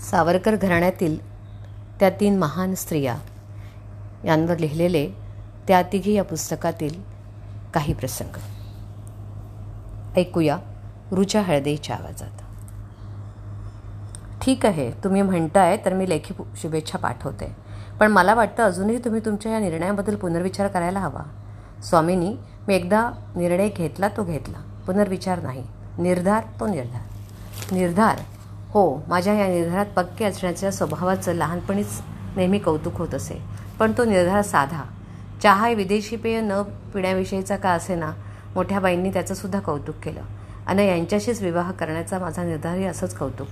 सावरकर घराण्यातील त्या तीन महान स्त्रिया यांवर लिहिलेले त्या तिघी या पुस्तकातील काही प्रसंग. ऐकूया रुचा हळदेच्या आवाजात. ठीक आहे तुम्ही म्हणताय तर मी लेखी शुभेच्छा पाठवते. पण मला वाटतं अजूनही तुम्ही तुमच्या या निर्णयाबद्दल पुनर्विचार करायला हवा. स्वामींनी मी एकदा निर्णय घेतला तो घेतला. पुनर्विचार नाही. निर्धार तो निर्धार. निर्धार हो माझ्या या निर्धारात पक्के असण्याच्या स्वभावाचं लहानपणीच नेहमी कौतुक होत असे. पण तो निर्धार साधा. चहा विदेशी पेय न पिण्याविषयीचा का असे ना मोठ्या बाईंनी त्याचंसुद्धा कौतुक केलं. आणि यांच्याशीच विवाह करण्याचा माझा निर्धारही असंच कौतुक.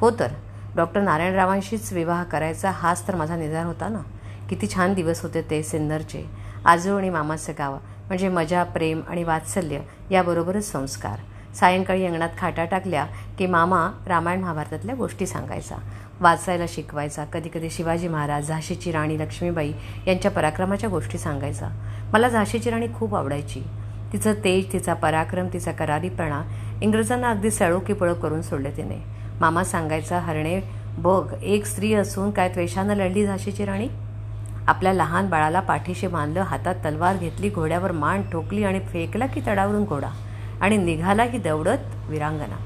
हो तर डॉक्टर नारायणरावांशीच विवाह करायचा हाच तर माझा निर्धार होता ना? किती छान दिवस होते ते सिन्नरचे. आजू आणि मामाचं गाव म्हणजे मजा प्रेम आणि वात्सल्य याबरोबरच संस्कार. सायंकाळी अंगणात खाटा टाकल्या की मामा रामायण महाभारतातल्या गोष्टी सांगायचा. वाचायला शिकवायचा. कधीकधी शिवाजी महाराज झाशीची राणी लक्ष्मीबाई यांच्या पराक्रमाच्या गोष्टी सांगायचा. मला झाशीची राणी खूप आवडायची. तिचं तेज तिचा पराक्रम तिचा करारीपणा इंग्रजांना अगदी सळो पळो करून सोडले तिने. मामा सांगायचा हरणे बघ एक स्त्री असून काय त्वेषानं लढली झाशीची राणी? आपल्या लहान बाळाला पाठीशी बांधलं हातात तलवार घेतली घोड्यावर मान ठोकली आणि फेकला की तडावरून घोडा? आणि निघाला ही दौडत विरांगना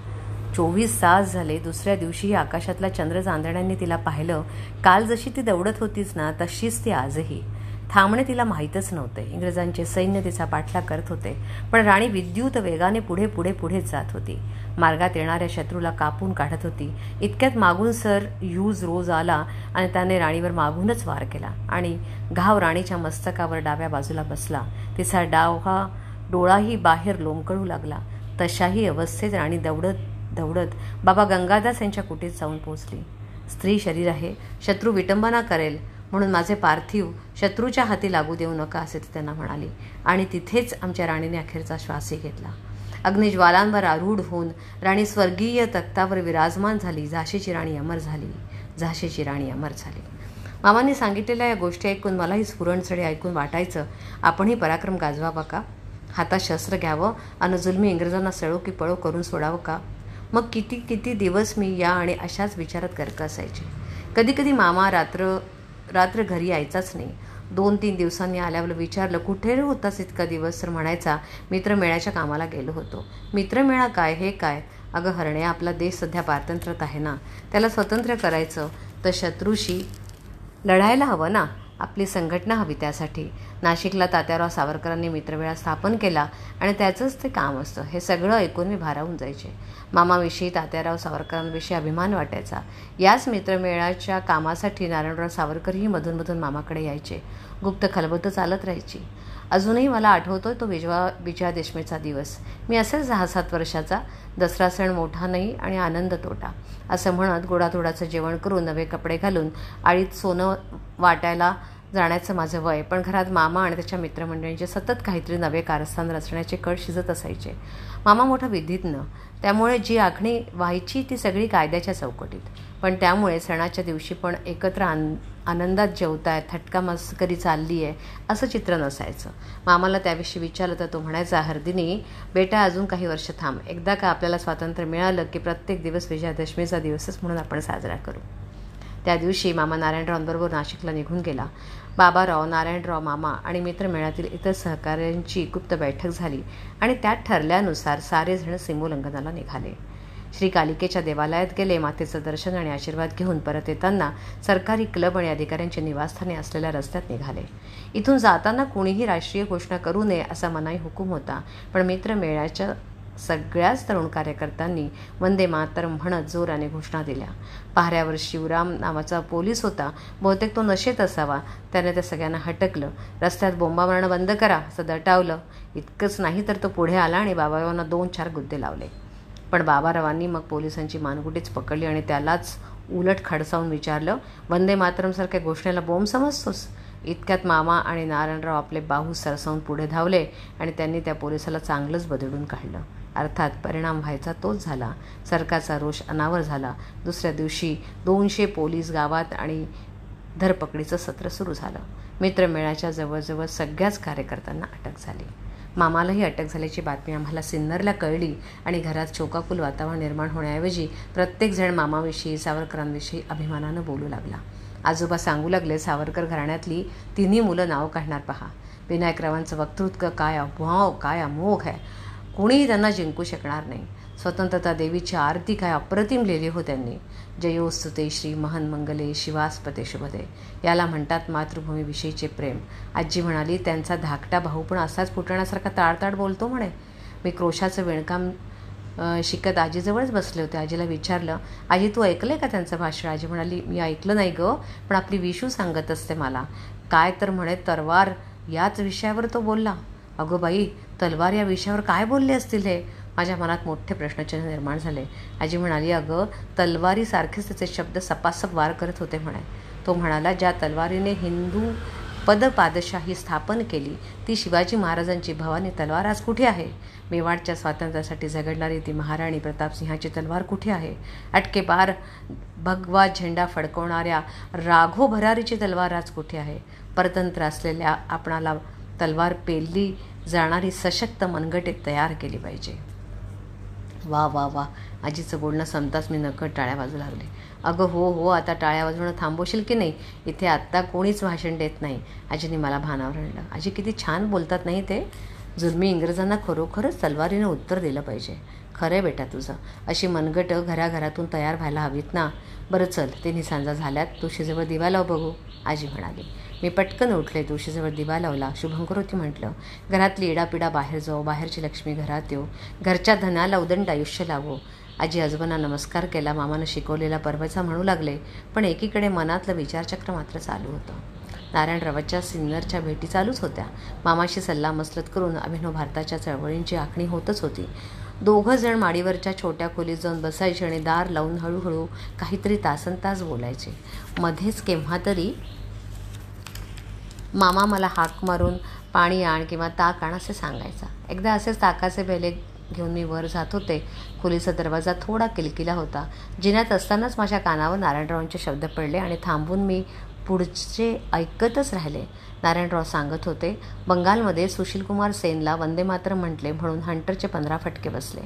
चोवीस तास झाले. दुसऱ्या दिवशीही आकाशातला चंद्र चांदण्यांनी तिला पाहिलं. काल जशी ती दौडत होतीच ना तशीच ती आजही. थांबणे तिला माहीतच नव्हते. इंग्रजांचे सैन्य तिचा पाठला करत होते. पण राणी विद्युत वेगाने पुढे पुढे पुढेच जात होती. मार्गात येणाऱ्या शत्रूला कापून काढत होती. इतक्यात मागून सर यूज रोज आला आणि त्याने राणीवर मागूनच वार केला. आणि घाव राणीच्या मस्तकावर डाव्या बाजूला बसला. तिचा डाव हा डोळाही बाहेर लोंबकळू लागला. तशाही अवस्थेत राणी दौडत दौडत बाबा गंगादास यांच्या कुटीत जाऊन पोचली स्त्री शरीर आहे शत्रू विटंबना करेल म्हणून माझे पार्थिव शत्रूच्या हाती लागू देऊ नका असे ती त्यांना म्हणाली. आणि तिथेच आमच्या राणीने अखेरचा श्वासही घेतला. अग्निज्वालांवर आरूढ होऊन राणी स्वर्गीय तख्तावर विराजमान झाली झाशीची राणी अमर झाली झाशीची राणी अमर झाली. मामांनी सांगितलेल्या या गोष्टी ऐकून मलाही स्फुरणचढे ऐकून वाटायचं आपणही पराक्रम गाजवावा का? हातात शस्त्र घ्यावं आणि जुलमी इंग्रजांना सळो की पळो करून सोडावं का? मग किती किती दिवस मी या आणि अशाच विचारात गर्क असायचे? कधीकधी मामा रात्र रात्र घरी यायचाच नाही. दोन तीन दिवसांनी आल्यावर विचारलं कुठे होतास इतका दिवस? तर म्हणायचा मित्रमेळ्याच्या कामाला गेलो होतो. मित्रमेळा काय? हे काय? अगं हरणे आपला देश सध्या पारतंत्र्यात आहे ना. त्याला स्वतंत्र करायचं तर शत्रूशी लढायला हवं ना. आपली संघटना हवी त्यासाठी. नाशिकला तात्याराव सावरकरांनी मित्रमेळा स्थापन केला आणि त्याचंच ते काम असतं. हे सगळं ऐकून मी भारावून जायचे. मामाविषयी तात्याराव सावरकरांविषयी अभिमान वाटायचा. याच मित्रमेळाच्या कामासाठी नारायणराव सावरकरही मधूनमधून मामाकडे यायचे. गुप्त खलबत चालत राहायची. अजूनही मला आठवतोय तो विजवा विजया देशमेचा दिवस. मी असेल सहा सात वर्षाचा दसरा सण मोठा नाही आणि आनंद तोटा. असं म्हणत गोडाधोडाचं जेवण करून नवे कपडे घालून आळीत सोनं वाटायला जाण्याचं माझं वय. पण घरात मामा आणि त्याच्या मित्रमंडळींचे सतत काहीतरी नवे कारस्थान रचण्याचे कळ शिजत असायचे. मामा मोठा विधीज्ञ. त्यामुळे जी आखणी व्हायची ती सगळी कायद्याच्या चौकटीत. पण त्यामुळे सणाच्या दिवशी पण एकत्र आन आनंदात जेवताय थटका मस्करी चालली आहे असं चित्र नसायचं. मामाला त्याविषयी विचारलं तर तो म्हणायचा हर्दिनी बेटा अजून काही वर्ष थांब. एकदा का आपल्याला स्वातंत्र्य मिळालं की प्रत्येक दिवस विजयादशमीचा दिवसच म्हणून आपण साजरा करू. त्या दिवशी मामा नारायणरावांबरोबर नाशिकला निघून गेला. बाबाराव नारायणराव मामा आणि मित्रमेळातील इतर सहकाऱ्यांची गुप्त बैठक झाली आणि त्यात ठरल्यानुसार सारेजण सीमोल्लंघनाला निघाले. श्री कालिकेच्या देवालयात गेले मातेचं दर्शन आणि आशीर्वाद घेऊन परत येताना सरकारी क्लब आणि अधिकाऱ्यांची निवासस्थाने असलेल्या रस्त्यात निघाले. इथून जाताना कुणीही राष्ट्रीय घोषणा करू नये असा मनाई हुकूम होता पण मित्रमेळ्याच्या सगळ्याच तरुण कार्यकर्त्यांनी वंदे मातर म्हणत जोराने घोषणा दिल्या. पहाऱ्यावर शिवराम नावाचा पोलीस होता. बहुतेक तो नशेत असावा. त्याने त्या सगळ्यांना हटकलं. रस्त्यात बोंबा मारणं बंद करा असं दटावलं. इतकंच नाही तर तो पुढे आला आणि बाबारावांना दोन चार गुद्दे लावले. पण बाबारावांनी मग पोलिसांची मानगुटीच पकडली आणि त्यालाच उलट खडसावून विचारलं वंदे मातरमसारख्या घोषणेला बोंब समजतोस? इतक्यात मामा आणि नारायणराव आपले बाहू सरसावून पुढे धावले आणि त्यांनी त्या पोलिसाला चांगलंच बदलून काढलं. अर्थात परिणाम व्हायचा तोच झाला. सरकारचा रोष अनावर झाला. दुसऱ्या दिवशी दोनशे पोलीस गावात आणि धरपकडीचं सत्र सुरू झालं. मित्रमेळ्याच्या जवळजवळ सगळ्याच कार्यकर्त्यांना अटक झाली. मामालाही अटक झाल्याची बातमी आम्हाला सिन्नरला कळली आणि घरात शोकाकुल वातावरण निर्माण होण्याऐवजी प्रत्येकजण मामाविषयी सावरकरांविषयी अभिमानानं बोलू लागला. आजोबा सांगू लागले सावरकर घराण्यातली तिन्ही मुलं नाव काढणार पहा. विनायकरावांचं वक्तृत्व काय अभाव काय अमोघ आहे. कोणीही त्यांना जिंकू शकणार नाही. स्वतंत्रता देवीची आरती काय अप्रतिम लिहिली हो त्यांनी. जयोस्तुते श्री महन मंगले शिवास्पते शुभदे. याला म्हणतात मातृभूमीविषयीचे प्रेम. आजी म्हणाली त्यांचा धाकटा भाऊ पण असाच फुटण्यासारखा ताळताळ बोलतो म्हणे. मी क्रोशाचं विणकाम शिकत आजीजवळच बसले होते. आजीला विचारलं आजी तू ऐकलं का त्यांचं भाषण? आजी म्हणाली मी ऐकलं नाही गं पण आपली विशू सांगत असते मला. काय तर म्हणे तरवार याच विषयावर तो बोलला. अगो बाई तलवार या विषयावर काय बोलले असतील हे? माझ्या मनात मोठे प्रश्नचिन्ह निर्माण झाले. आजी म्हणाली अगं तलवारीसारखेच त्याचे शब्द सपासप वार करत होते म्हणे. तो म्हणाला ज्या तलवारीने हिंदू पदपादशाही स्थापन केली ती शिवाजी महाराजांची भवानी तलवार आज कुठे आहे? मेवाडच्या स्वातंत्र्यासाठी झगडणारी ती महाराणी प्रतापसिंहाची तलवार कुठे आहे? अटके बार भगवा झेंडा फडकवणाऱ्या राघो भरारीची तलवार आज कुठे आहे? परतंत्र असलेल्या आपणाला तलवार पेलली जाणारी सशक्त मनगटे तयार केली पाहिजे. वा वा वा. आजीचं बोलणं संपताच मी नकट टाळ्या बाजू लागले. अगं हो हो आता टाळ्या वाजवणं थांबवशील की नाही? इथे आत्ता कोणीच भाषण देत नाही. आजीने मला भानावर आणलं. आजी किती छान बोलतात नाही ते? जुलमी इंग्रजांना खरोखरच तलवारीनं उत्तर दिलं पाहिजे. खरं आहे बेटा तुझं. अशी मनगटं घराघरातून तयार व्हायला हवीत ना? बरं चल ते निसांजा झाल्यात. तुळशीजवळ दिवा लाव बघू. आजी म्हणाली. मी पटकन उठले तुळशीजवळ दिवा लावला शुभंकरोती म्हटलं घरातली इडापिडा बाहेर जाऊ बाहेरची लक्ष्मी घरात येऊ घरच्या धनाला उदंड आयुष्य लावो. आजी आजोबांना नमस्कार केला मामानं शिकवलेला परवाचा म्हणू लागले पण एकीकडे मनातलं विचारचक्र मात्र चालू होतं. नारायणरावाच्या सिन्नरच्या भेटी चालूच होत्या. मामाशी सल्ला मसलत करून अभिनव भारताच्या चळवळींची आखणी होतच होती. दोघं जण माडीवरच्या छोट्या खोलीत जाऊन बसायचे आणि दार लावून हळूहळू काहीतरी तासन तास बोलायचे. मध्येच केव्हा तरी मामा मला हाक मारून पाणी आण किंवा ताक आण असे सांगायचा. एकदा असेच ताकाचे बेले घेऊन मी वर जात होते. खोलीचा दरवाजा थोडा किलकिला होता. जिन्यात असतानाच माझ्या कानावर नारायणरावांचे शब्द पडले आणि थांबून मी पुढचे ऐकतच राहिले. नारायणराव सांगत होते बंगालमध्ये सुशीलकुमार सेनला वंदे मात्र म्हटले म्हणून हंटरचे पंधरा फटके बसले.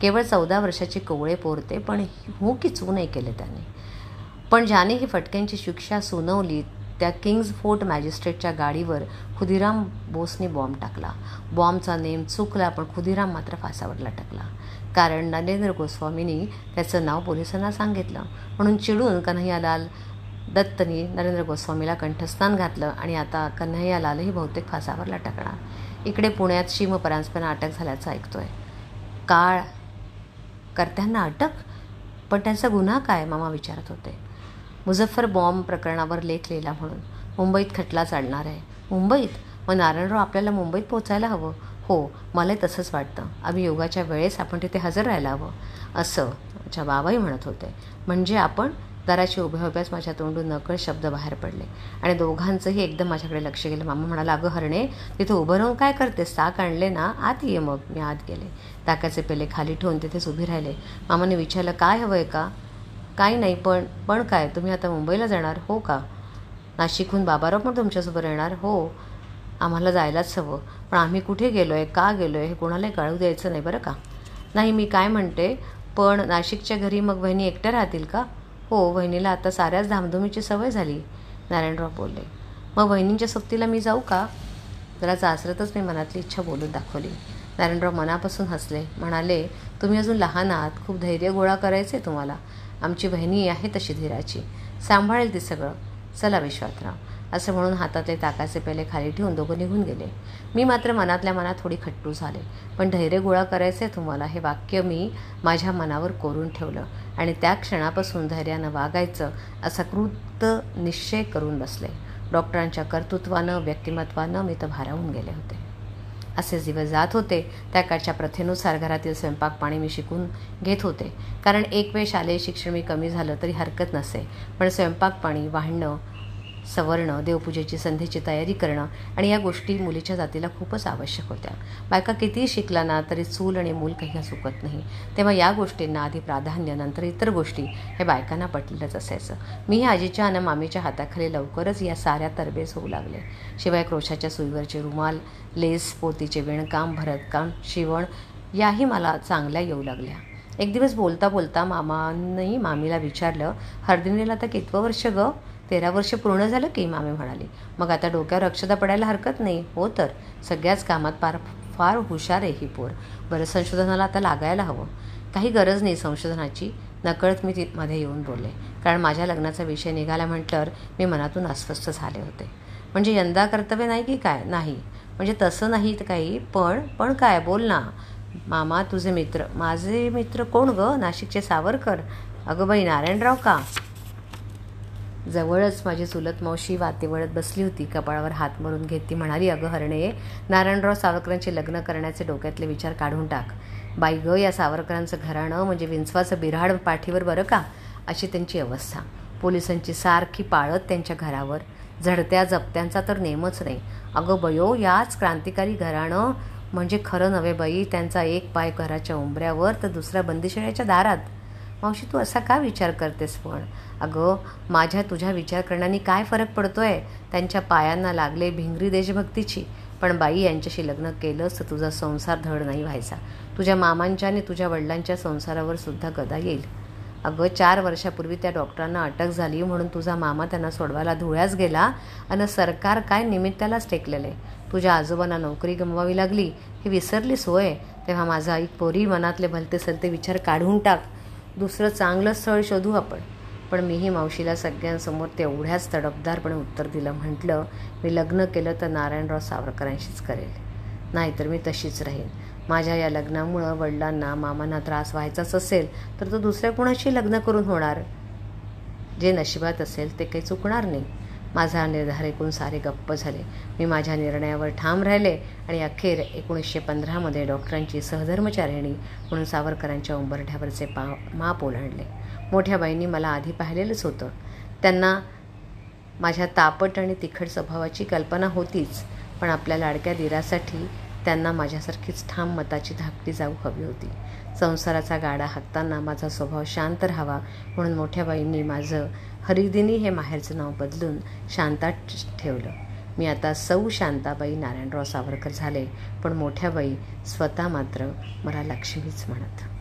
केवळ चौदा वर्षाची कोवळे पोरते पण हो की चू नाही केले त्यांनी. पण ज्याने ही फटक्यांची शिक्षा सुनवली त्या किंग्ज फोर्ट मॅजिस्ट्रेटच्या गाडीवर खुदिराम बोसने बॉम्ब टाकला. बॉम्बचा नेम चुकला पण खुदिराम मात्र फासावर लटकला कारण नरेंद्र गोस्वामींनी त्याचं नाव पोलिसांना सांगितलं. म्हणून चिडून कन्हैयालाल दत्तनी नरेंद्र गोस्वामीला कंठस्थान घातलं आणि आता कन्हैयालालही बहुतेक फासावर लटकणार इकडे पुण्यात शिमपरांजपणा अटक झाल्याचं ऐकतोय. काळ कर्त्यांना अटक? पण त्यांचा गुन्हा काय? मामा विचारत होते. मुझफ्फर बॉम्ब प्रकरणावर लेख लिहिला म्हणून. मुंबईत खटला चालणार आहे. मुंबईत? मग नारायणराव आपल्याला मुंबईत पोचायला हवं. हो मलाही तसंच वाटतं. आम्ही योगाच्या वेळेस आपण तिथे हजर राहायला हवं. असं माझ्या बाबाही म्हणत होते. म्हणजे आपण दराची उभ्या उभ्याच माझ्या तोंडून नकळ शब्द बाहेर पडले. आणि दोघांचंही एकदम माझ्याकडे लक्ष गेलं. मामा म्हणाला अगं हरणे तिथे उभं राहून काय करतेस? ताक आणले ना आत ये मग. मी आत गेले. ताकाचे पेले खाली ठेवून तिथेच उभी राहिले. मामाने विचारलं काय हवं आहे का? काही नाही पण पण काय? तुम्ही आता मुंबईला जाणार हो का? नाशिकहून बाबाराव पण तुमच्यासोबत येणार हो. आम्हाला जायलाच हवं. पण आम्ही कुठे गेलो आहे का गेलो आहे हे कोणालाही कळू द्यायचं नाही बरं का? नाही मी काय म्हणते पण नाशिकच्या घरी मग बहिणी एकट्या राहतील का? हो बहिणीला आता साऱ्याच धामधुमीची सवय झाली नारायणराव बोलले. मग बहिणींच्या सोबतीला मी जाऊ का? जरा चाचरतच मी मनातली इच्छा बोलून दाखवली. नारायणराव मनापासून हसले. म्हणाले तुम्ही अजून लहान आहात खूप धैर्य गोळा करायचे तुम्हाला. आमची बहिणी आहे तशी धीराची. सांभाळेल ती सगळं. चला विश्वातराव. असं म्हणून हातातले ताकाचे पेले खाली ठेवून दोघं निघून गेले. मी मात्र मनातल्या मनात थोडी खट्टू झाले. पण धैर्य गोळा करायचे तुम्हाला हे वाक्य मी माझ्या मनावर कोरून ठेवलं आणि त्या क्षणापासून धैर्यानं वागायचं असा कृत निश्चय करून बसले. डॉक्टरांच्या कर्तृत्वानं व्यक्तिमत्वानं मी तर भारावून गेले होते. असे दिवस जात होते. त्या काळच्या प्रथेनुसार घरातील स्वयंपाक पाणी मी शिकून घेत होते. कारण एक वेळ शालेय शिक्षण मी कमी झालं तरी हरकत नसे. पण स्वयंपाक पाणी वाढणं सवर्ण देवपूजेची संधीची तयारी करणं आणि या गोष्टी मुलीच्या जातीला खूपच आवश्यक होत्या. बायका कितीही शिकला ना तरी चूल आणि मूल काही चुकत नाही. तेव्हा या गोष्टींना आधी प्राधान्य नंतर इतर गोष्टी हे बायकांना पटलेलंच असायचं. मी आजीच्या आणि मामीच्या हाताखाली लवकरच या साऱ्या तरबेज होऊ लागले. शिवाय क्रोशाच्या सुईवरचे रुमाल लेस पोतीचे विणकाम भरतकाम शिवण याही मला चांगल्या येऊ लागल्या. एक दिवस बोलता बोलता मामांनी मामीला विचारलं हरदिनीला तर कितवं वर्ष गं? तेरा वर्ष पूर्ण झालं की मामी म्हणाली. मग आता डोक्यावर अक्षता पडायला हरकत नाही. हो तर. सगळ्याच कामात फार फार हुशार आहे ही पोर. बरं संशोधनाला आता लागायला हवं. काही गरज नाही संशोधनाची. नकळत मी ती मध्ये येऊन बोलले. कारण माझ्या लग्नाचा विषय निघाला म्हटल्यावर मी मनातून अस्वस्थ झाले होते. म्हणजे यंदा कर्तव्य नाही की काय? नाही. म्हणजे तसं नाही काही. पण पण काय? बोल ना. मामा तुझे मित्र. माझे मित्र कोण ग? नाशिकचे सावरकर. अगं बाई नारायणराव का? जवळच माझी चुलत मावशी वाते वळत बसली होती. कपाळावर हात मारून घेत ती म्हणाली अगं हरणे नारायणराव सावरकरांचे लग्न करण्याचे डोक्यातले विचार काढून टाक. बाई ग या सावरकरांचं घराणं म्हणजे विंचवाचं बिराड पाठीवर बरं का? अशी त्यांची अवस्था. पोलिसांची सारखी पाळत त्यांच्या घरावर. झडत्या जप्त्यांचा तर नेमच नाही. अगं बयो याच क्रांतिकारी घराणं म्हणजे खरं नव्हे बाई. त्यांचा एक पाय घराच्या उंबऱ्यावर तर दुसऱ्या बंदिशाळ्याच्या दारात. मावशी तू असा का विचार करतेस पण? अगं माझ्या तुझ्या विचार करण्याने काय फरक पडतोय? त्यांच्या पायांना लागले भिंगरी देशभक्तीची. पण बाई यांच्याशी लग्न केलंस तर तुझा संसार धड नाही व्हायचा. तुझ्या मामांच्या आणि तुझ्या वडिलांच्या संसारावर सुद्धा गदा येईल. अगं चार वर्षापूर्वी त्या डॉक्टरांना अटक झाली म्हणून तुझा मामा त्यांना सोडवायला धुळ्यास गेला आणि सरकार काय निमित्तालाच टेकलेलं? आहे तुझ्या आजोबांना नोकरी गमवावी लागली. हे विसरली सोय तेव्हा माझा एक पोरी मनातले भलते सलते विचार काढून टाक. दुसरं चांगलं स्थळ शोधू आपण. पण मीही मावशीला सगळ्यांसमोर तेवढ्याच तडपदारपणे उत्तर दिलं. म्हटलं मी लग्न केलं तर नारायणराव सावरकरांशीच करेल. नाहीतर मी तशीच राहीन. माझ्या या लग्नामुळं वडिलांना मामांना त्रास व्हायचाच असेल तर तो दुसऱ्या कुणाशी लग्न करून होणार? जे नशिबात असेल ते काही चुकणार नाही. माझा निर्धार ऐकून सारे गप्प झाले. मी माझ्या निर्णयावर ठाम राहिले आणि अखेर एकोणीसशे पंधरामध्ये डॉक्टरांची सहधर्मचारिणी म्हणून सावरकरांच्या उंबरठ्यावरचे पा माप ओलांडले. मोठ्या बाईंनी मला आधी पाहिलेलंच होतं. त्यांना माझ्या तापट आणि तिखट स्वभावाची कल्पना होतीच पण आपल्या लाडक्या दिरासाठी त्यांना माझ्यासारखीच ठाम मताची धाकटी जाऊ हवी होती. संसाराचा गाडा हाकताना माझा स्वभाव शांत राहावा म्हणून मोठ्या बाईंनी माझं हरिदिनी हे माहेरचं नाव बदलून शांता ठेवलं. मी आता सौ शांताबाई नारायणराव सावरकर झाले पण मोठ्या बाई स्वतः मात्र मला लक्ष्मीच म्हणत.